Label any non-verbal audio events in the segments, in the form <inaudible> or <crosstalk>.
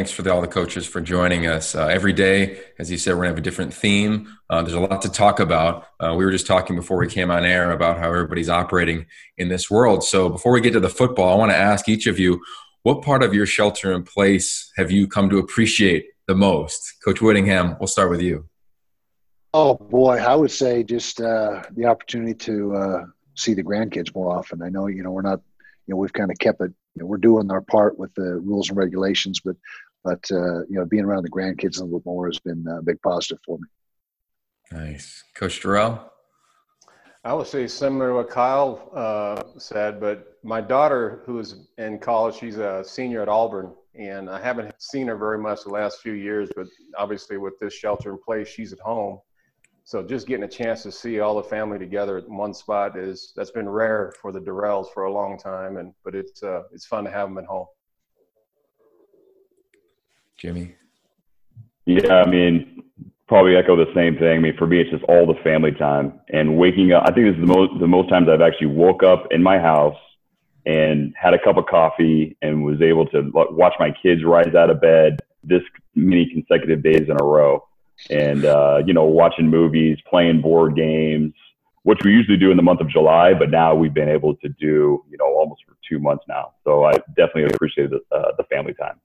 Thanks for the, all the coaches for joining us. Uh, every day, as you said, we're to have a different theme. Uh, there's a lot to talk about. Uh, we were just talking before we came on air about how everybody's operating in this world. So before we get to the football, I want to ask each of you what part of your shelter in place have you come to appreciate the most? Coach Whittingham, we'll start with you. Oh, boy. I would say just uh, the opportunity to uh, see the grandkids more often. I know, you know, we're not, you know, we've kind of kept it you know, we're doing our part with the rules and regulations, but but uh, you know, being around the grandkids a little bit more has been a big positive for me. Nice, Coach Dorrell. I would say similar to what Kyle uh, said, but my daughter, who is in college, she's a senior at Auburn, and I haven't seen her very much the last few years. But obviously, with this shelter in place, she's at home, so just getting a chance to see all the family together at one spot is that's been rare for the Dorrells for a long time, and but it's uh, it's fun to have them at home. Jimmy. Yeah, I mean, probably echo the same thing. I mean, for me, it's just all the family time and waking up. I think this is the most the most times I've actually woke up in my house and had a cup of coffee and was able to watch my kids rise out of bed this many consecutive days in a row and uh, you know watching movies, playing board games, which we usually do in the month of July, but now we've been able to do you know almost for two months now. So I definitely appreciate the, uh, the family time.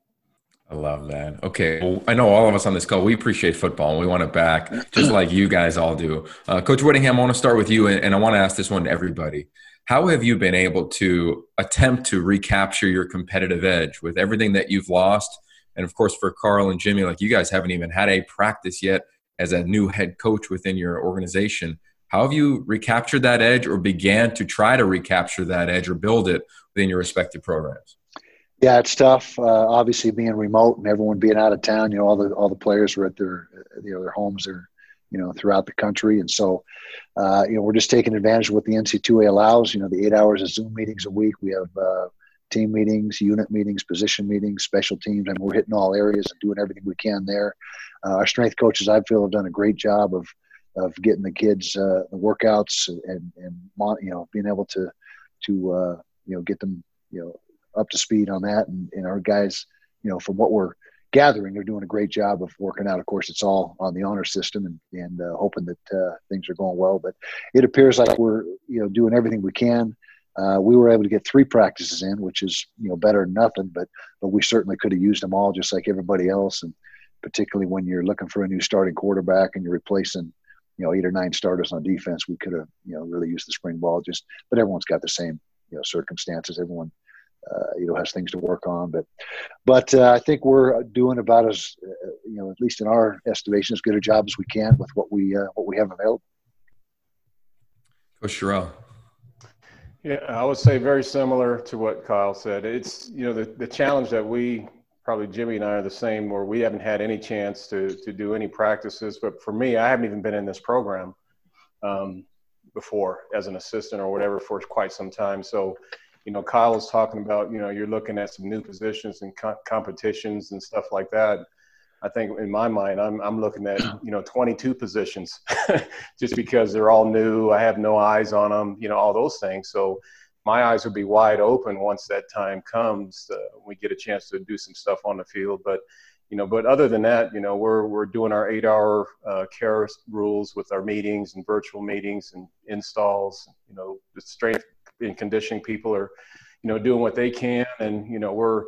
I love that. Okay. Well, I know all of us on this call, we appreciate football and we want it back just like you guys all do. Uh, Coach Whittingham, I want to start with you and, and I want to ask this one to everybody. How have you been able to attempt to recapture your competitive edge with everything that you've lost and of course, for Karl and Jimmy, like you guys haven't even had a practice yet as a new head coach within your organization. How have you recaptured that edge or began to try to recapture that edge or build it within your respective programs? Yeah, it's tough. Uh, obviously, being remote and everyone being out of town, you know, all the all the players were at their you know their homes are you know throughout the country, and so uh, you know we're just taking advantage of what the NCAA allows. You know, the eight hours of Zoom meetings a week. We have uh, team meetings, unit meetings, position meetings, special teams. Mean, we're hitting all areas and doing everything we can there. Uh, our strength coaches, I feel, have done a great job of of getting the kids uh, the workouts and and you know being able to to uh, you know get them you know up to speed on that. And, and our guys, you know, from what we're gathering, they're doing a great job of working out. Of course, it's all on the honor system and and uh, hoping that uh, things are going well. But it appears like we're you know doing everything we can uh, we were able to get three practices in, which is you know better than nothing. But but we certainly could have used them all, just like everybody else. And particularly when you're looking for a new starting quarterback and you're replacing you know eight or nine starters on defense, we could have you know really used the spring ball. Just but everyone's got the same you know circumstances. Everyone uh, you know has things to work on. But but uh, I think we're doing about as uh, you know at least in our estimation as good a job as we can with what we uh, what we have available. Coach Dorrell. Yeah, I would say very similar to what Kyle said. It's you know the the challenge that we probably Jimmy and I are the same where we haven't had any chance to to do any practices. But for me, I haven't even been in this program um, before as an assistant or whatever for quite some time. So, you know, Kyle was talking about you know you're looking at some new positions and co- competitions and stuff like that. I think in my mind, I'm, I'm looking at, you know, 22 positions <laughs> just because they're all new. I have no eyes on them, you know, all those things. So my eyes will be wide open once that time comes. Uh, we get a chance to do some stuff on the field. But, you know, but other than that, you know, we're, we're doing our eight hour uh, CARA rules with our meetings and virtual meetings and installs, you know, the strength and conditioning people are, you know, doing what they can. And, you know, we're,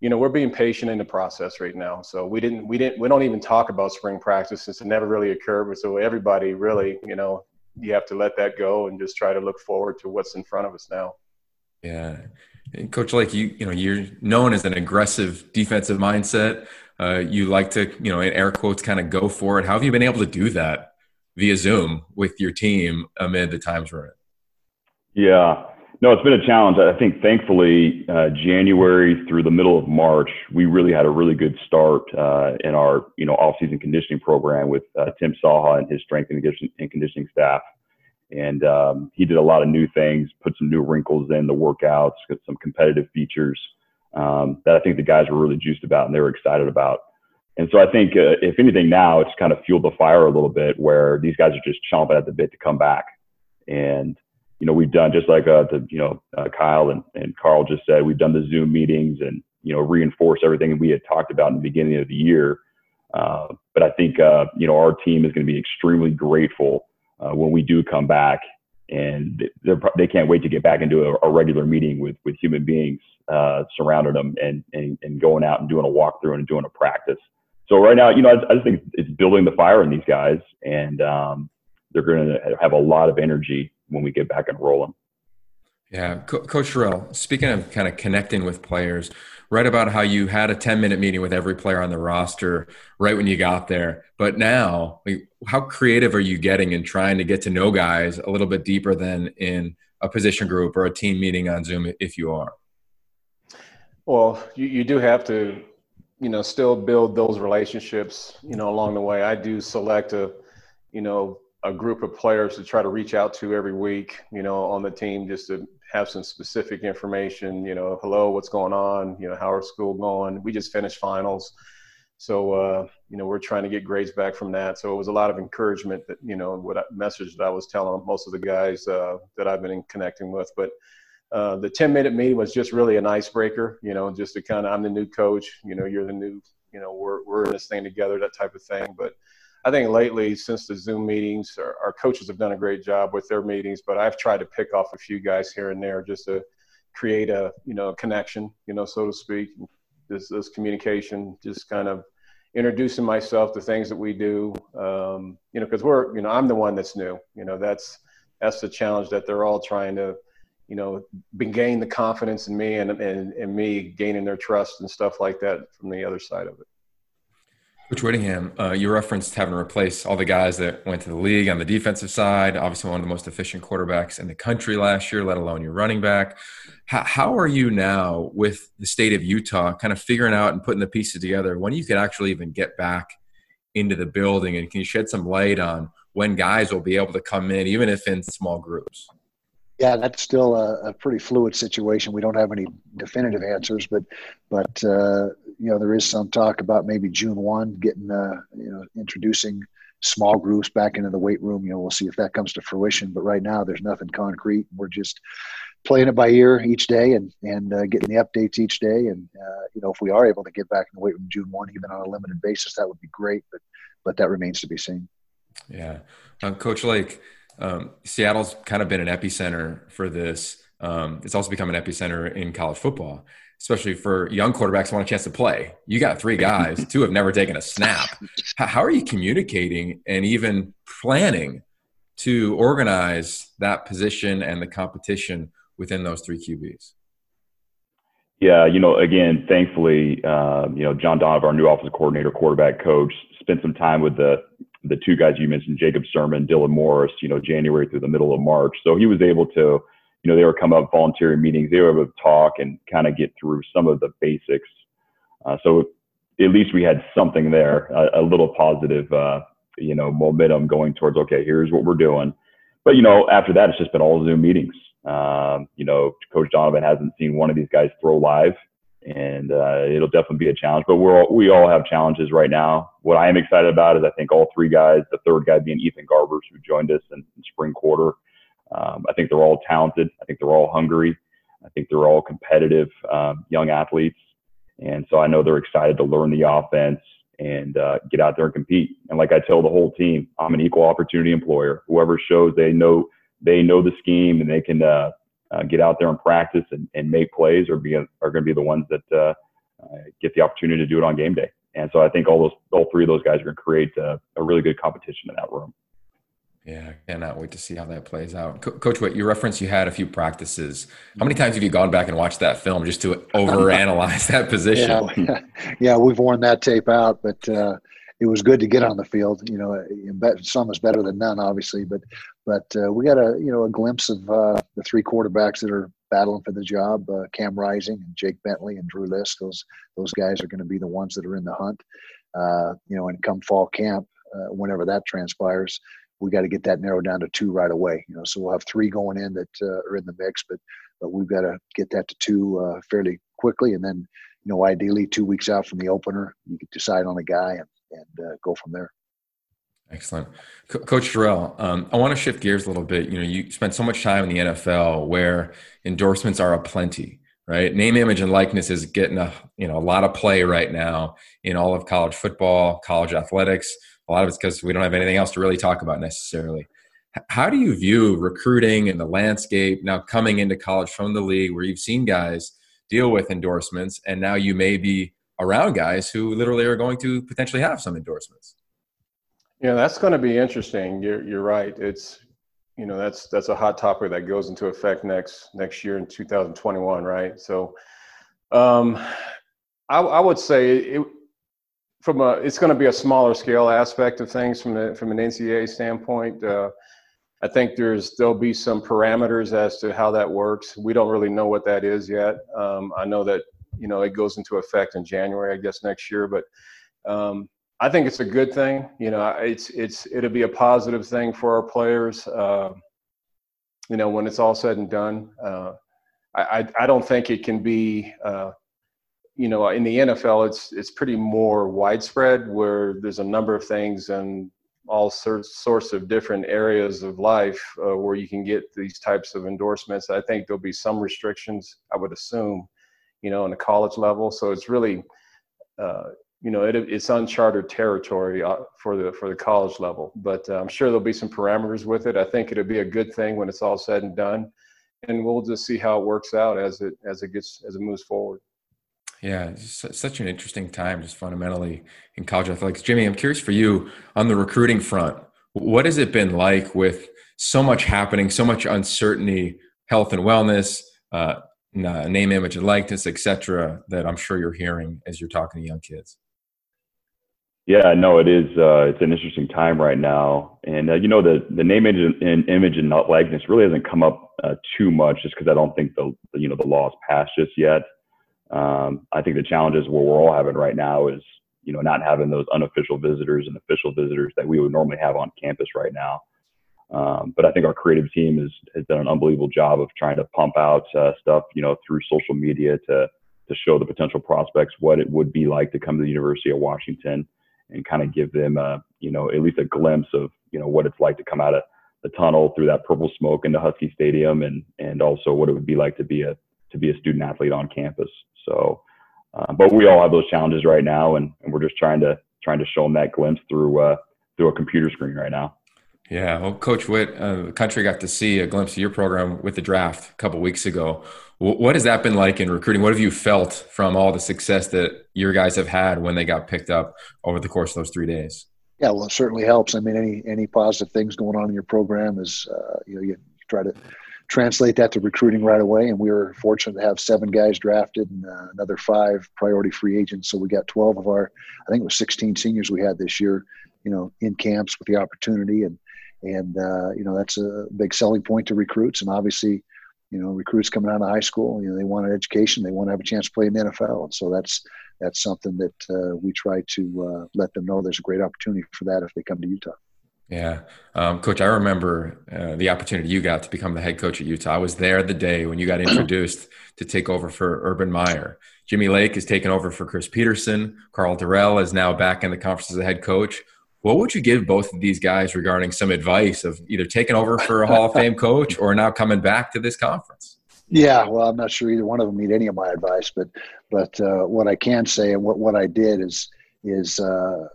you know, we're being patient in the process right now. So we didn't, we didn't, we don't even talk about spring practice since it never really occurred. So everybody really, you know, you have to let that go and just try to look forward to what's in front of us now. Yeah. And Coach Lake, you, you know, you're known as an aggressive defensive mindset. Uh, you like to, you know, in air quotes, kind of go for it. How have you been able to do that via Zoom with your team amid the times we're in? Yeah. No, it's been a challenge. I think thankfully, uh, January through the middle of March, we really had a really good start uh, in our you know off-season conditioning program with uh, Tim Socha and his strength and conditioning staff. And um, he did a lot of new things, put some new wrinkles in the workouts, got some competitive features um, that I think the guys were really juiced about and they were excited about. And so I think uh, if anything now, it's kind of fueled the fire a little bit where these guys are just chomping at the bit to come back. And you know, we've done just like uh, the, you know, uh, Kyle and, and Karl just said, we've done the Zoom meetings and you know, reinforce everything we had talked about in the beginning of the year. Uh, but I think, uh, you know, our team is going to be extremely grateful uh, when we do come back and they they can't wait to get back into a, a regular meeting with, with human beings uh, surrounding them and, and, and going out and doing a walkthrough and doing a practice. So right now, you know, I, I just think it's building the fire in these guys and um, they're going to have a lot of energy when we get back and rolling. Yeah, Co- Coach Dorrell. Speaking of kind of connecting with players, right about how you had a 10 minute meeting with every player on the roster right when you got there. But now, how creative are you getting in trying to get to know guys a little bit deeper than in a position group or a team meeting on Zoom if you are? Well, you, you do have to, you know, still build those relationships, you know, along the way. I do select a, you know, a group of players to try to reach out to every week, you know, on the team just to have some specific information, you know, hello, what's going on? You know, how are school going? We just finished finals. So, uh, you know, we're trying to get grades back from that. So it was a lot of encouragement that, you know, what I, message that I was telling most of the guys uh, that I've been connecting with. But uh, the 10 minute meeting was just really an icebreaker, you know, just to kind of, I'm the new coach, you know, you're the new, you know, we're, we're in this thing together, that type of thing. But I think lately, since the Zoom meetings, our, our, coaches have done a great job with their meetings, but I've tried to pick off a few guys here and there just to create a you know connection, you know, so to speak. This this communication, just kind of introducing myself to things that we do, um, you know, because we're you know I'm the one that's new, you know, that's that's the challenge that they're all trying to you know gain the confidence in me and, and and me gaining their trust and stuff like that from the other side of it. Coach Whittingham, uh, you referenced having to replace all the guys that went to the league on the defensive side. Obviously, one of the most efficient quarterbacks in the country last year, let alone your running back. How, how are you now with the state of Utah, kind of figuring out and putting the pieces together when you could actually even get back into the building? And can you shed some light on when guys will be able to come in, even if in small groups? Yeah, that's still a, a, pretty fluid situation. We don't have any definitive answers, but but uh, you know there is some talk about maybe June one getting uh, you know introducing small groups back into the weight room. You know, we'll see if that comes to fruition. But right now, there's nothing concrete. We're just playing it by ear each day and and uh, getting the updates each day. And uh, you know, if we are able to get back in the weight room June one, even on a limited basis, that would be great. But but that remains to be seen. Yeah, um, Coach Lake um, Seattle's kind of been an epicenter for this. Um, it's also become an epicenter in college football, especially for young quarterbacks who want a chance to play. You got three guys, two have never taken a snap. <laughs> How are you communicating and even planning to organize that position and the competition within those three QBs? Yeah, you know, again, thankfully, uh, you know, John Donovan, our new offensive coordinator, quarterback coach, spent some time with the the two guys you mentioned, Jacob Sirmon, Dylan Morris, you know, January through the middle of March. So he was able to, you know, they would come up volunteer meetings. They were able to talk and kind of get through some of the basics. Uh, so at least we had something there, a, a little positive, uh, you know, momentum going towards, okay, here's what we're doing. But, you know, after that, it's just been all Zoom meetings. Um, you know, Coach Donovan hasn't seen one of these guys throw live and uh, it'll definitely be a challenge. But we're all, we all have challenges right now. What I am excited about is I think all three guys, the third guy being Ethan Garbers, who joined us in, in spring quarter. Um, I think they're all talented. I think they're all hungry. I think they're all competitive um, young athletes, and so I know they're excited to learn the offense and uh, get out there and compete. And like I tell the whole team, I'm an equal opportunity employer. Whoever shows they know they know the scheme and they can uh, uh, get out there and practice and, and make plays are are going to be the ones that uh, uh, get the opportunity to do it on game day. And so I think all those all three of those guys are going to create a, a really good competition in that room. Yeah, I cannot wait to see how that plays out. Co- Coach Witt, you referenced you had a few practices. How many times have you gone back and watched that film just to overanalyze that position? <laughs> Yeah, yeah, we've worn that tape out, but uh, it was good to get on the field. You know, some is better than none, obviously, but but uh, we got a you know a glimpse of uh, the three quarterbacks that are battling for the job: uh, Cam Rising and Jake Bentley and Drew Lisk. Those those guys are going to be the ones that are in the hunt. Uh, you know, and come fall camp, uh, whenever that transpires, we got to get that narrowed down to two right away. You know, so we'll have three going in that uh, are in the mix, but but we've got to get that to two fairly quickly, and then you know, ideally two weeks out from the opener, you could decide on a guy and and uh, go from there. Excellent, Co- Coach Dorrell. Um, I want to shift gears a little bit. You know, you spent so much time in the NFL where endorsements are aplenty, right? Name, image, and likeness is getting a you know a lot of play right now in all of college football, college athletics. A lot of it's because we don't have anything else to really talk about necessarily. How do you view recruiting and the landscape now coming into college from the league, where you've seen guys deal with endorsements, and now you may be around guys who literally are going to potentially have some endorsements? Yeah, that's going to be interesting. You're you're right. It's you know that's that's a hot topic that goes into effect next next year in 2021, right? So, um, I, I would say it from a it's going to be a smaller scale aspect of things from the, from an NCA standpoint. Uh, I think there's there'll be some parameters as to how that works. We don't really know what that is yet. Um, I know that you know it goes into effect in January, I guess next year, but um, I think it's a good thing. You know, it's it's it'll be a positive thing for our players. Uh, you know, when it's all said and done, uh, I, I don't think it can be. Uh, you know, in the NFL, it's it's pretty more widespread where there's a number of things and all sorts of different areas of life uh, where you can get these types of endorsements. I think there'll be some restrictions. I would assume, you know, in the college level. So it's really uh, you know, it, it's uncharted territory uh, for the for the college level. But uh, I'm sure there'll be some parameters with it. I think it'll be a good thing when it's all said and done, and we'll just see how it works out as it as it gets as it moves forward. Yeah, such an interesting time, just fundamentally in college athletics. Jimmy, I'm curious for you on the recruiting front. What has it been like with so much happening, so much uncertainty, health and wellness, uh, name, image, and likeness, etc., that I'm sure you're hearing as you're talking to young kids? Yeah, no, it is. Uh, it's an interesting time right now, and uh, you know the the name image and image and likeness really hasn't come up uh, too much, just because I don't think the, you know the law is passed just yet. Um, I think the challenges what we're all having right now is you know not having those unofficial visitors and official visitors that we would normally have on campus right now. Um, but I think our creative team has has done an unbelievable job of trying to pump out uh, stuff you know through social media to to show the potential prospects what it would be like to come to the University of Washington and kind of give them a, you know, at least a glimpse of, you know, what it's like to come out of the tunnel through that purple smoke into Husky Stadium and, and also what it would be like to be a, to be a student athlete on campus. So, uh, but we all have those challenges right now and, and we're just trying to, trying to show them that glimpse through, uh, through a computer screen right now. Yeah, well, Coach Witt, uh, the country got to see a glimpse of your program with the draft a couple weeks ago. What has that been like in recruiting? What have you felt from all the success that your guys have had when they got picked up over the course of those three days? Yeah, well, it certainly helps. I mean, any any positive things going on in your program is uh, you know you try to translate that to recruiting right away. And we were fortunate to have seven guys drafted and uh, another five priority free agents. So we got 12 of our, I think it was 16 seniors we had this year, you know, in camps with the opportunity. And, and uh, you know, that's a big selling point to recruits. And obviously, you know, recruits coming out of high school, you know, they want an education, they want to have a chance to play in the NFL, and so that's that's something that uh, we try to uh, let them know there's a great opportunity for that if they come to Utah. Yeah, um, coach, I remember uh, the opportunity you got to become the head coach at Utah. I was there the day when you got <clears throat> introduced to take over for Urban Meyer. Jimmy Lake is taking over for Chris Petersen. Karl Dorrell is now back in the conference as a head coach. What would you give both of these guys regarding some advice of either taking over for a Hall of Fame <laughs> coach or now coming back to this conference? Yeah, well, I'm not sure either one of them need any of my advice, but but uh, what I can say and what, what I did is is uh,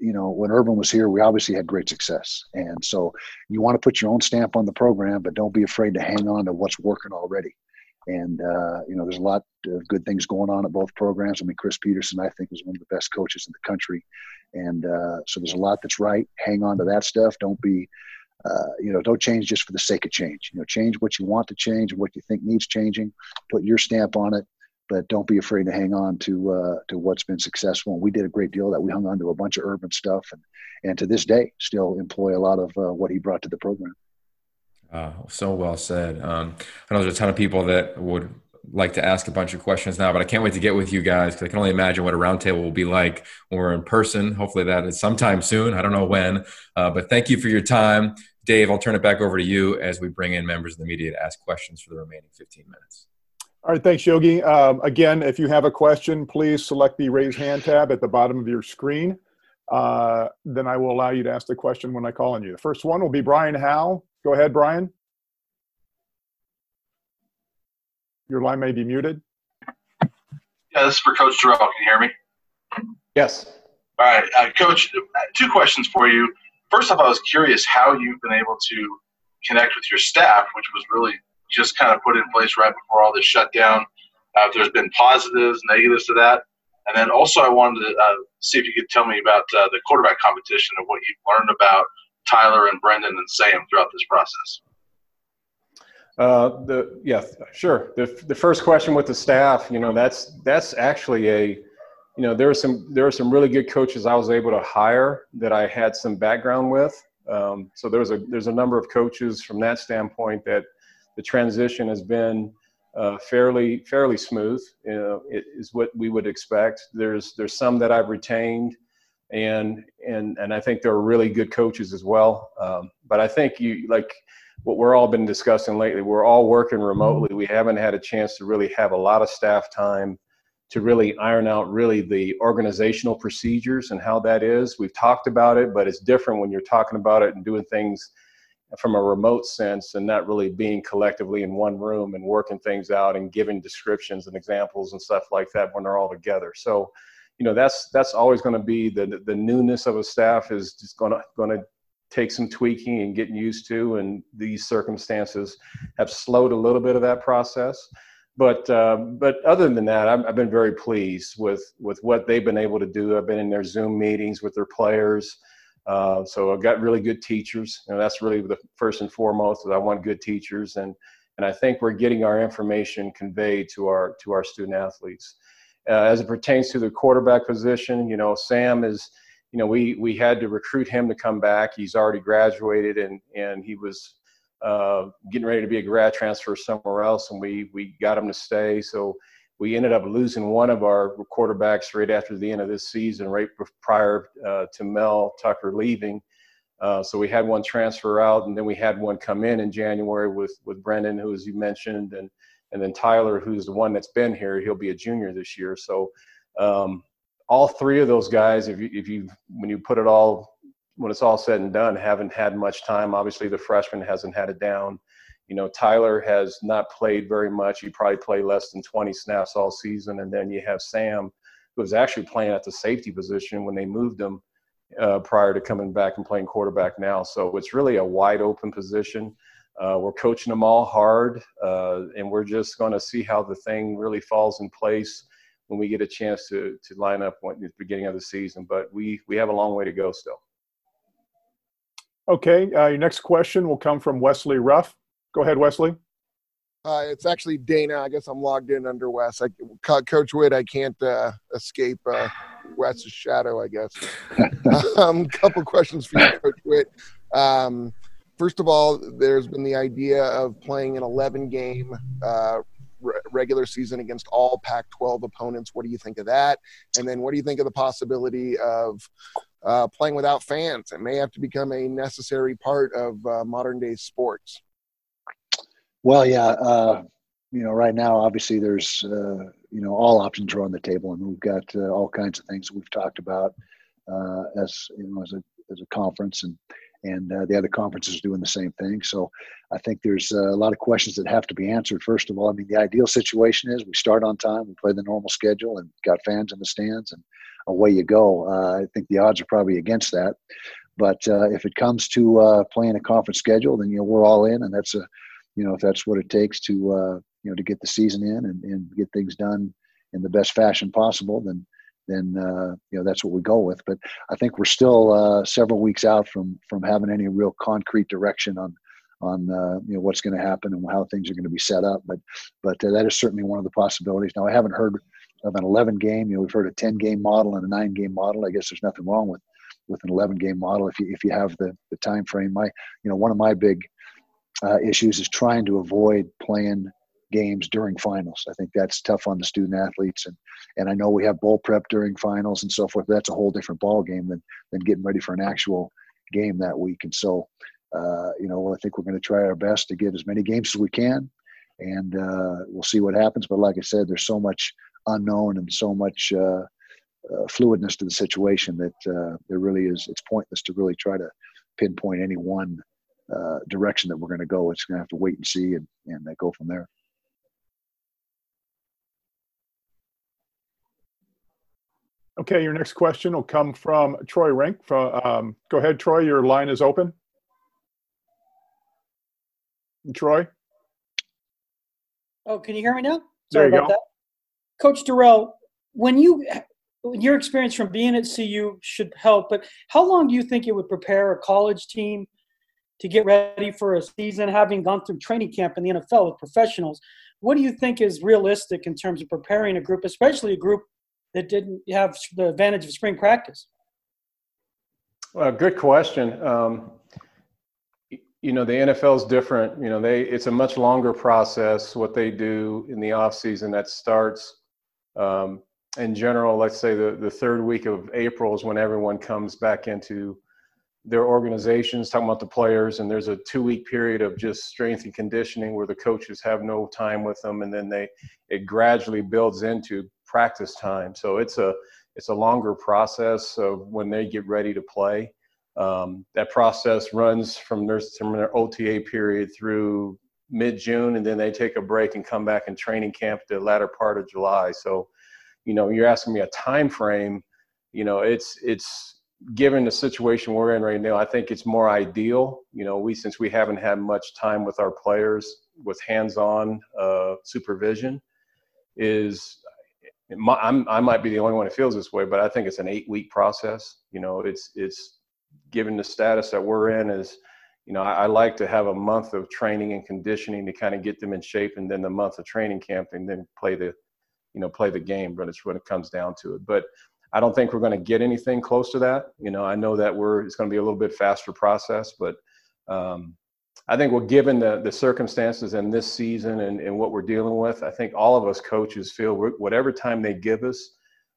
you know when Urban was here, we obviously had great success, and so you want to put your own stamp on the program, but don't be afraid to hang on to what's working already. And uh, you know, there's a lot of good things going on at both programs. I mean, Chris Petersen, I think, is one of the best coaches in the country, and uh, so there's a lot that's right. Hang on to that stuff. Don't be, uh, you know, don't change just for the sake of change. You know, change what you want to change and what you think needs changing. Put your stamp on it, but don't be afraid to hang on to uh, to what's been successful. And we did a great deal that we hung on to a bunch of urban stuff, and and to this day still employ a lot of uh, what he brought to the program. Uh, so well said. Um, I know there's a ton of people that would like to ask a bunch of questions now, but I can't wait to get with you guys because I can only imagine what a roundtable will be like when we're in person. Hopefully, that is sometime soon. I don't know when, uh, but thank you for your time. Dave, I'll turn it back over to you as we bring in members of the media to ask questions for the remaining 15 minutes. All right, thanks, Yogi. Um, again, if you have a question, please select the raise hand tab at the bottom of your screen. Uh, then I will allow you to ask the question when I call on you. The first one will be Brian Howell. Go ahead, Brian. Your line may be muted. Yeah, this is for Coach Dorrell. Can you hear me? Yes. All right, uh, Coach. Two questions for you. First off, I was curious how you've been able to connect with your staff, which was really just kind of put in place right before all this shutdown. Uh, if there's been positives, negatives to that, and then also I wanted to uh, see if you could tell me about uh, the quarterback competition and what you've learned about Tyler and Brendan and Sam throughout this process. Uh, the yeah, sure. The the first question with the staff, you know, that's that's actually a, you know, there are some there are some really good coaches I was able to hire that I had some background with. Um, so there's a there's a number of coaches from that standpoint that the transition has been uh, fairly fairly smooth. Know, it is what we would expect. There's there's some that I've retained, and and and I think they're really good coaches as well. Um, but I think you like what we're all been discussing lately. We're all working remotely. We haven't had a chance to really have a lot of staff time to really iron out really the organizational procedures and how that is. We've talked about it, but it's different when you're talking about it and doing things from a remote sense and not really being collectively in one room and working things out and giving descriptions and examples and stuff like that when they're all together. So, you know, that's that's always going to be the the newness of a staff is just going to going to take some tweaking and getting used to. And these circumstances have slowed a little bit of that process. But uh, but other than that, I've, I've been very pleased with with what they've been able to do. I've been in their Zoom meetings with their players. Uh, so I've got really good teachers, and that's really the first and foremost. Is I want good teachers, and and I think we're getting our information conveyed to our to our student athletes. Uh, as it pertains to the quarterback position, you know, Sam is, you know, we we had to recruit him to come back. He's already graduated, and and he was uh, getting ready to be a grad transfer somewhere else, and we we got him to stay. So we ended up losing one of our quarterbacks right after the end of this season, right prior uh, to Mel Tucker leaving. Uh, so we had one transfer out, and then we had one come in in January with with Brendan, who, as you mentioned, and and then Tyler, who's the one that's been here. He'll be a junior this year. So um, all three of those guys, if you if you when you put it all when it's all said and done, haven't had much time. Obviously, the freshman hasn't had it down. You know, Tyler has not played very much. He probably played less than 20 snaps all season. And then you have Sam, who was actually playing at the safety position when they moved him uh, prior to coming back and playing quarterback now. So it's really a wide open position. Uh, we're coaching them all hard, uh, and we're just going to see how the thing really falls in place when we get a chance to to line up at the beginning of the season. But we we have a long way to go still. Okay, uh, your next question will come from Wesley Ruff. Go ahead, Wesley. Uh, it's actually Dana. I guess I'm logged in under Wes. I, Coach Witt, I can't uh, escape uh, Wes's shadow, I guess. <laughs> um, couple questions for you, Coach Witt. Um, first of all, there's been the idea of playing an 11 game uh, re- regular season against all Pac 12 opponents. What do you think of that? And then what do you think of the possibility of uh, playing without fans? It may have to become a necessary part of uh, modern day sports. Well, yeah, uh, you know, right now, obviously, there's uh, you know all options are on the table, and we've got uh, all kinds of things we've talked about uh, as you know as a as a conference, and and uh, the other conferences are doing the same thing. So I think there's uh, a lot of questions that have to be answered. First of all, I mean, the ideal situation is we start on time, we play the normal schedule, and got fans in the stands, and away you go. I think the odds are probably against that. But if it comes to playing a conference schedule, then you know we're all in, and that's a you know if that's what it takes to uh, you know to get the season in and, and get things done in the best fashion possible, then then uh, you know that's what we go with. But I think we're still uh, several weeks out from from having any real concrete direction on on uh, you know what's going to happen and how things are going to be set up. But but uh, that is certainly one of the possibilities. Now I haven't heard of an 11 game. You know we've heard a 10 game model and a nine game model. I guess there's nothing wrong with with an 11 game model if you if you have the the time frame. My you know one of my big uh, issues is trying to avoid playing games during finals. I think that's tough on the student athletes, and and I know we have bowl prep during finals and so forth. That's a whole different ball game than than getting ready for an actual game that week. And so, uh, you know, I think we're going to try our best to get as many games as we can, and uh, we'll see what happens. But like I said, there's so much unknown and so much. Uh, uh fluidness to the situation that uh, there really is. It's pointless to really try to pinpoint any one uh, direction that we're going to go. It's going to have to wait and see and, and go from there. Okay, your next question will come from Troy Rink. From, um, go ahead, Troy. Your line is open. Troy. Oh, can you hear me now? There Sorry you about go. that. Coach Dorrell, when you your experience from being at CU should help, but how long do you think it would prepare a college team to get ready for a season, having gone through training camp in the NFL with professionals? What do you think is realistic in terms of preparing a group, especially a group that didn't have the advantage of spring practice? Well, good question. Um, you know, the NFL is different. You know, they it's a much longer process. What they do in the off season that starts um, in general. Let's say the the third week of April is when everyone comes back into their organizations. Talking about the players, and there's a two week period of just strength and conditioning where the coaches have no time with them, and then they it gradually builds into practice time. So it's a it's a longer process of when they get ready to play. Um, that process runs from their, from their OTA period through mid June, and then they take a break and come back in training camp the latter part of July. So, you know, you're asking me a time frame. You know, it's it's given the situation we're in right now. I think it's more ideal. You know, we since we haven't had much time with our players with hands-on uh, supervision, is I'm, I might be the only one who feels this way, but I think it's an eight week process. You know, it's, it's given the status that we're in is, you know, I, I like to have a month of training and conditioning to kind of get them in shape and then the month of training camp and then play the, you know, play the game, but it's when it comes down to it. But I don't think we're going to get anything close to that. You know, I know that we're, it's going to be a little bit faster process, but, um, I think well, given the, the circumstances in this season and, and what we're dealing with, I think all of us coaches feel whatever time they give us,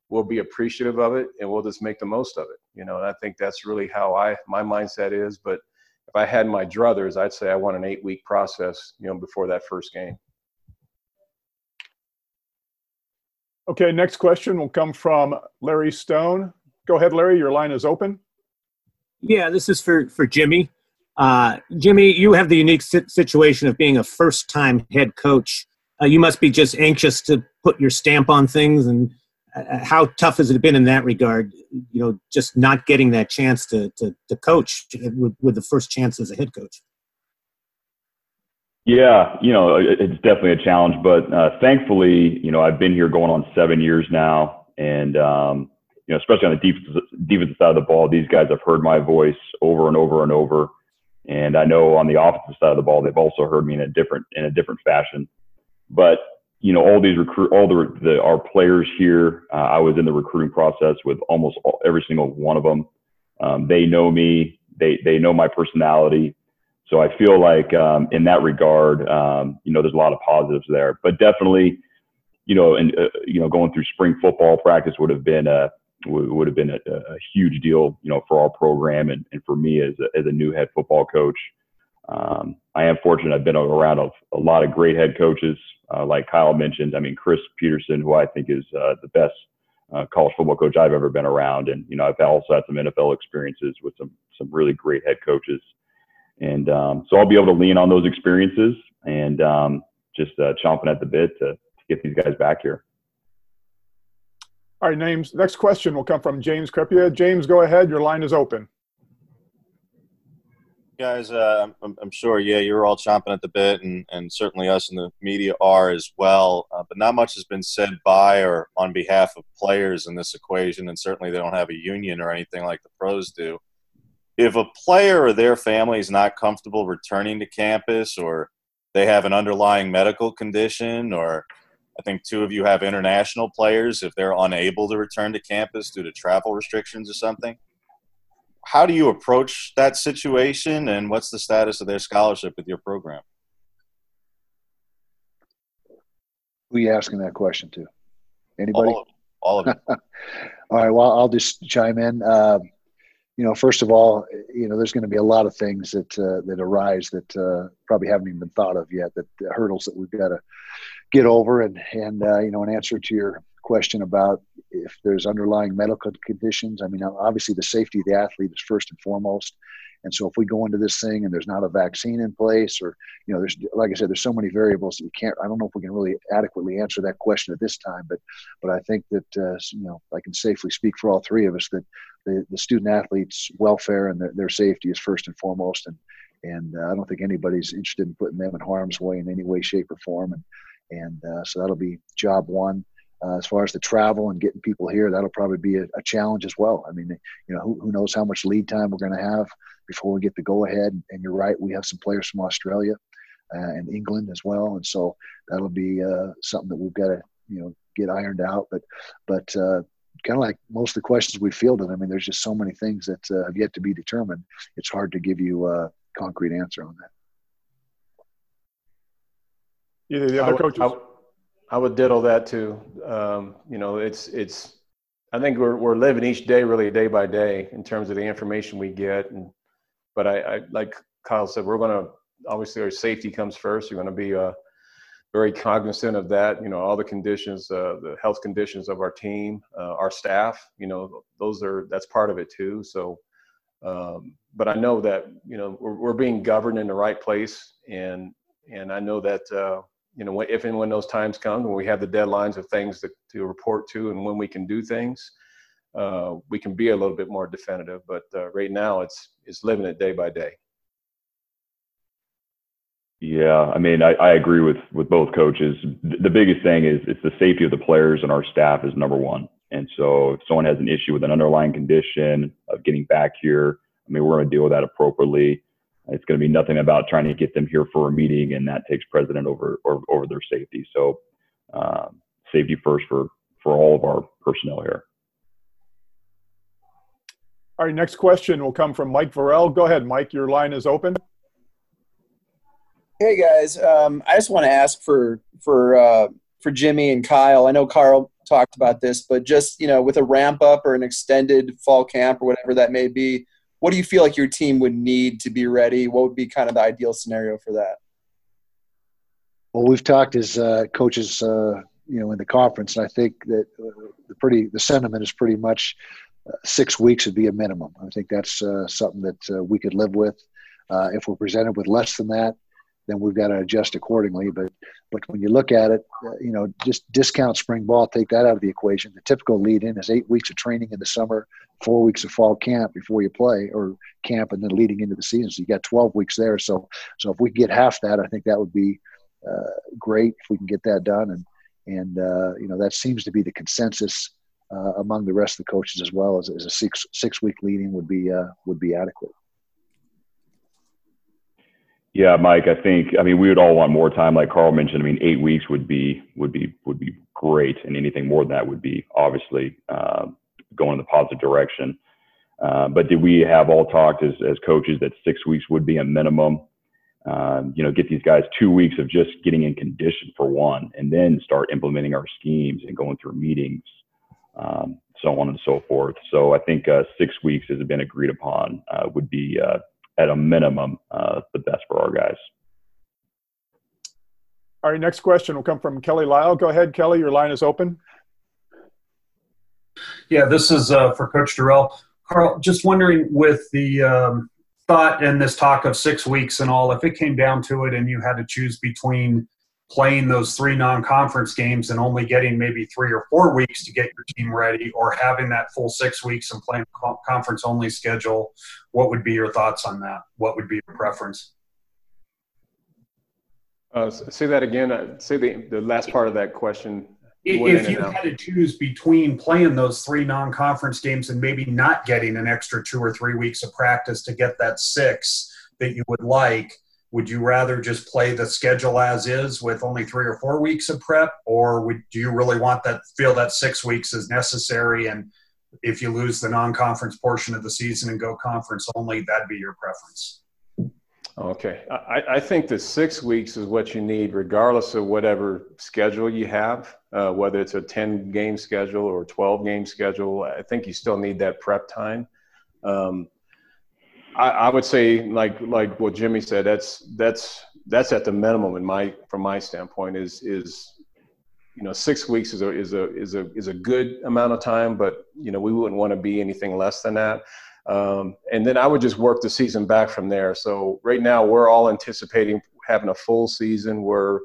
we'll be appreciative of it and we'll just make the most of it. You know, and I think that's really how I my mindset is. But if I had my druthers, I'd say I want an eight week process, you know, before that first game. Okay, next question will come from Larry Stone. Go ahead, Larry. Your line is open. Yeah, this is for for Jimmy. Uh, Jimmy, you have the unique situation of being a first-time head coach. Uh, you must be just anxious to put your stamp on things. And uh, how tough has it been in that regard? You know, just not getting that chance to to, to coach with, with the first chance as a head coach. Yeah, you know, it's definitely a challenge, but uh, thankfully, you know, I've been here going on seven years now, and um, you know, especially on the defensive defensive side of the ball, these guys have heard my voice over and over and over, and I know on the offensive side of the ball, they've also heard me in a different in a different fashion. But you know, all these recruit, all the, the our players here, uh, I was in the recruiting process with almost all, every single one of them. Um, they know me, they they know my personality. So I feel like um, in that regard, um, you know, there's a lot of positives there. But definitely, you know, and uh, you know, going through spring football practice would have been a would have been a, a huge deal, you know, for our program and, and for me as a, as a new head football coach. Um, I am fortunate. I've been around a, a lot of great head coaches, uh, like Kyle mentioned. I mean, Chris Petersen, who I think is uh, the best uh, college football coach I've ever been around, and you know, I've also had some NFL experiences with some some really great head coaches. And um, so I'll be able to lean on those experiences and um, just uh, chomping at the bit to, to get these guys back here. All right, names. Next question will come from James Crepea. James, go ahead. Your line is open. guys uh, I'm, I'm sure yeah you're all chomping at the bit and, and certainly us in the media are as well uh, but not much has been said by or on behalf of players in this equation and certainly they don't have a union or anything like the pros do if a player or their family is not comfortable returning to campus or they have an underlying medical condition or i think two of you have international players if they're unable to return to campus due to travel restrictions or something how do you approach that situation and what's the status of their scholarship with your program Who are you asking that question to? Anybody? all of, all of it <laughs> All right. Well, I'll just chime in. Um, you know, first of all, you know, there's going to be a lot of things that uh, that arise that uh, probably haven't even been thought of yet. That the hurdles that we've got to get over, and and uh, you know, in answer to your question about if there's underlying medical conditions. I mean, obviously the safety of the athlete is first and foremost. And so if we go into this thing and there's not a vaccine in place, or you know, there's like I said, there's so many variables that you can't. I don't know if we can really adequately answer that question at this time, but but I think that uh, you know I can safely speak for all three of us that the, the student athletes' welfare and their, their safety is first and foremost, and and uh, I don't think anybody's interested in putting them in harm's way in any way, shape, or form. And and uh, so that'll be job one. Uh, as far as the travel and getting people here, that'll probably be a, a challenge as well. I mean, you know, who, who knows how much lead time we're going to have before we get the go ahead. And you're right, we have some players from Australia uh, and England as well, and so that'll be uh, something that we've got to you know get ironed out. But but uh, kind of like most of the questions we fielded, I mean, there's just so many things that uh, have yet to be determined. It's hard to give you a concrete answer on that. Either the other I coaches. I, I would diddle that too. Um, you know, it's it's. I think we're we're living each day really day by day in terms of the information we get, and but I, I like Kyle said, we're going to obviously our safety comes first. You're going to be uh, very cognizant of that. You know, all the conditions, uh, the health conditions of our team, uh, our staff. You know, those are that's part of it too. So, um, but I know that you know we're, we're being governed in the right place, and and I know that uh, you know, if and when those times come, when we have the deadlines of things to, to report to and when we can do things, uh, we can be a little bit more definitive. But uh, right now, it's it's living it day by day. Yeah, I mean, I, I agree with with both coaches. The biggest thing is it's the safety of the players and our staff is number one. And so, if someone has an issue with an underlying condition of getting back here, I mean, we're going to deal with that appropriately. It's going to be nothing about trying to get them here for a meeting, and that takes precedent over over, over their safety. So, um, safety first for for all of our personnel here. All right, next question will come from Mike Vorel. Go ahead, Mike. Your line is open. Hey guys, um, I just want to ask for for uh, for Jimmy and Kyle. I know Karl talked about this, but just you know, with a ramp up or an extended fall camp or whatever that may be, what do you feel like your team would need to be ready? What would be kind of the ideal scenario for that? Well, we've talked as uh, coaches, uh, you know, in the conference, and I think that uh, the pretty the sentiment is pretty much uh, six weeks would be a minimum. I think that's uh, something that we could live with. if we're presented with less than that, then we've got to adjust accordingly. But but when you look at it, uh, you know, just discount spring ball, take that out of the equation. The typical lead in is eight weeks of training in the summer, four weeks of fall camp before you play, or camp and then leading into the season. So you got 12 weeks there. So so if we get half that, I think that would be uh, great if we can get that done. And and uh, you know that seems to be the consensus uh, among the rest of the coaches as well as, as a six six week leading would be uh, would be adequate. Yeah, Mike, I think I mean we would all want more time, like Karl mentioned. I mean, eight weeks would be would be would be great, and anything more than that would be obviously uh, going in the positive direction. Uh, but did we have all talked as as coaches that six weeks would be a minimum? Um, you know, get these guys two weeks of just getting in condition for one, and then start implementing our schemes and going through meetings, um, so on and so forth. So I think uh, six weeks has been agreed upon uh, would be uh, at a minimum, uh, the best for our guys. All right, next question will come from Kelly Lyell. Go ahead, Kelly. Your line is open. Yeah, this is uh, for Coach Dorrell. Karl, just wondering with the um, thought and this talk of six weeks and all, if it came down to it and you had to choose between playing those three non-conference games and only getting maybe three or four weeks to get your team ready or having that full six weeks and playing conference only schedule what would be your thoughts on that? What would be your preference? Uh, say that again. Uh, say the, the last part of that question. If you had to choose between playing those three non-conference games and maybe not getting an extra two or three weeks of practice to get that six that you would like would you rather just play the schedule as is with only three or four weeks of prep? Or would do you really want that feel that six weeks is necessary? And if you lose the non-conference portion of the season and go conference only that'd be your preference. Okay. I, I think the six weeks is what you need regardless of whatever schedule you have uh, whether it's a 10 game schedule or 12 game schedule. I think you still need that prep time. Um, I, I, would say, like like what Jimmy said, that's that's that's at the minimum in my from my standpoint is is you know, six weeks is a is a is a is a good amount of time, but you know, we wouldn't want to be anything less than that. Um, and then I would just work the season back from there. So right now, we're all anticipating having a full season. We're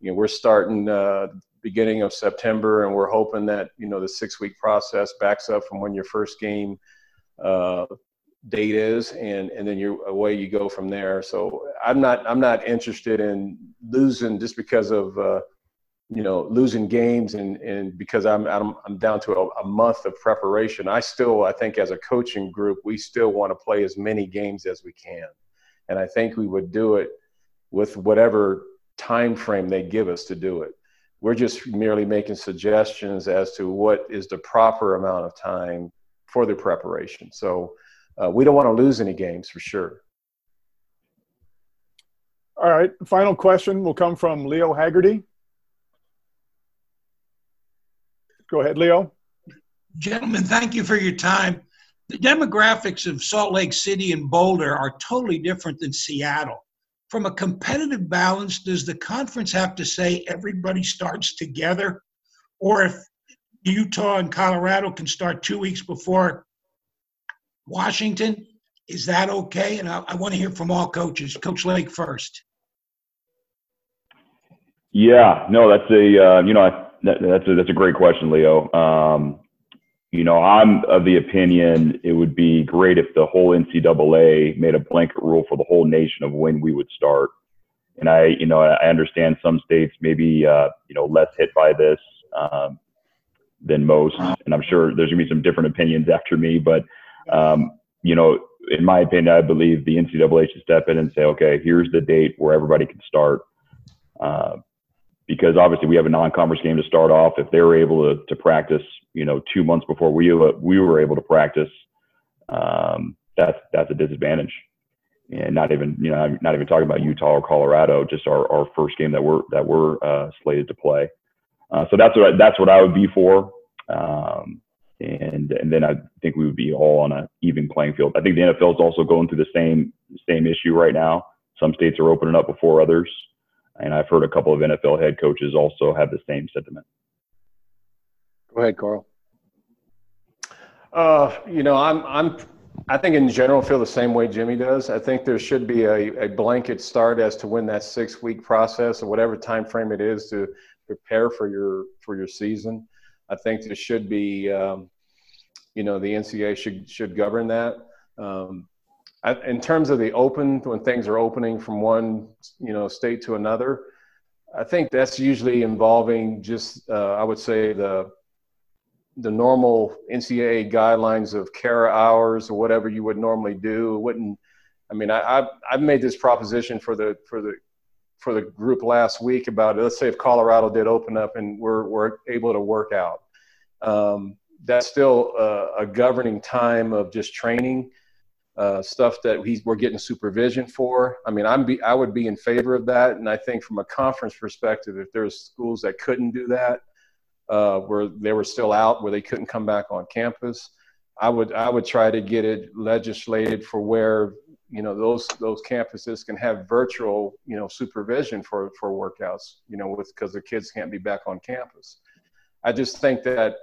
you know we're starting uh, beginning of September, and we're hoping that you know the six week process backs up from when your first game uh, date is, and and then you're away you go from there. So I'm not I'm not interested in losing just because of uh, you know losing games and and because I'm I'm, I'm down to a, a, month of preparation. I still I think as a coaching group we still want to play as many games as we can, and I think we would do it with whatever time frame they give us to do it. We're just merely making suggestions as to what is the proper amount of time for the preparation. So uh, we don't want to lose any games for sure. All right. Final question will come from Leo Haggerty. Go ahead, Leo. Gentlemen, thank you for your time. The demographics of Salt Lake City and Boulder are totally different than Seattle. From a competitive balance, does the conference have to say everybody starts together? Or if Utah and Colorado can start two weeks before Washington. Is that okay? And I, I want to hear from all coaches. Coach Lake first. Yeah, no, that's a uh, you know that, that's a that's a great question, Leo. Um, you know, I'm of the opinion it would be great if the whole NCAA made a blanket rule for the whole nation of when we would start. And I, you know, I understand some states maybe uh, you know less hit by this um, than most, and I'm sure there's gonna be some different opinions after me, but um, you know, in my opinion, I believe the NCAA should step in and say, okay, here's the date where everybody can start. Uh, because obviously we have a non-conference game to start off. If they were able to, to practice, you know, two months before we we were able to practice, um, that's that's a disadvantage. And not even you know I'm not even talking about Utah or Colorado, just our, our first game that we're that we're uh, slated to play. Uh, so that's what that's what I would be for. Um, and and then I think we would be all on an even playing field. I think the NFL is also going through the same same issue right now. Some states are opening up before others, and I've heard a couple of NFL head coaches also have the same sentiment. Go ahead, Karl. Uh, you know, I'm I'm I think in general feel the same way Jimmy does. I think there should be a, a blanket start as to when that six week process or whatever time frame it is to prepare for your for your season. I think there should be, um, you know, the NCA should should govern that. Um, I, in terms of the open, when things are opening from one, you know, state to another, I think that's usually involving just, uh, I would say the the normal NCAA guidelines of CARA hours or whatever you would normally do. Wouldn't. I mean, I, I've I've made this proposition for the for the for the group last week about let's say if Colorado did open up and we're, we're able to work out. Um, that's still a, a, governing time of just training uh, stuff that he's, we're getting supervision for. I mean, I'm be, I would be in favor of that. And I think from a conference perspective, if there's schools that couldn't do that, uh, where they were still out, where they couldn't come back on campus, I would I would try to get it legislated for where you know those those campuses can have virtual you know supervision for for workouts you know with because the kids can't be back on campus. I just think that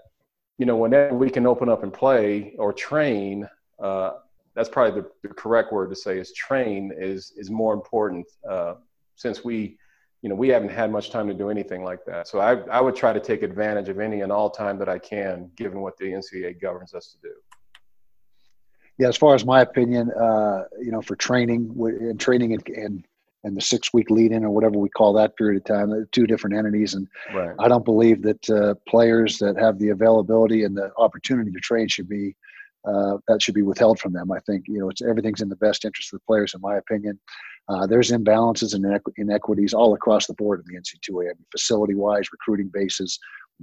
you know whenever we can open up and play or train uh, that's probably the, the, correct word to say is train is is more important uh, since we you know we haven't had much time to do anything like that. So I, I would try to take advantage of any and all time that i can given what the ncaa governs us to do yeah, as far as my opinion, uh, you know, for training and training and, and and the six week lead in or whatever we call that period of time, two different entities. And right. I don't believe that uh, players that have the availability and the opportunity to train should be uh, that should be withheld from them. I think you know it's everything's in the best interest of the players, in my opinion. Uh, there's imbalances and inequities all across the board in the NC2A. I mean, facility wise, recruiting bases,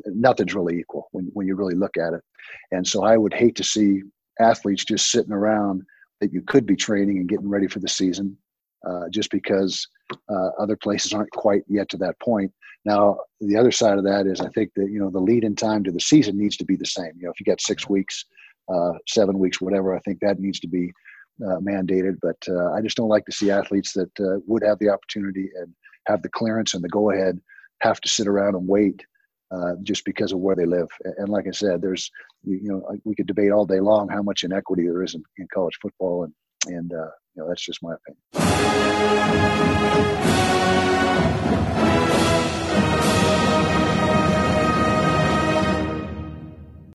nothing's really equal when when you really look at it. And so I would hate to see athletes just sitting around that you could be training and getting ready for the season uh, just because uh, other places aren't quite yet to that point. Now, the other side of that is I think that, you know, the lead in time to the season needs to be the same. You know, if you got six weeks, uh, seven weeks, whatever, I think that needs to be uh, mandated. But uh, I just don't like to see athletes that uh, would have the opportunity and have the clearance and the go ahead have to sit around and wait uh, just because of where they live. And like I said, there's you, you, know we could debate all day long how much inequity there is in, in college football, and and uh, you know that's just my opinion.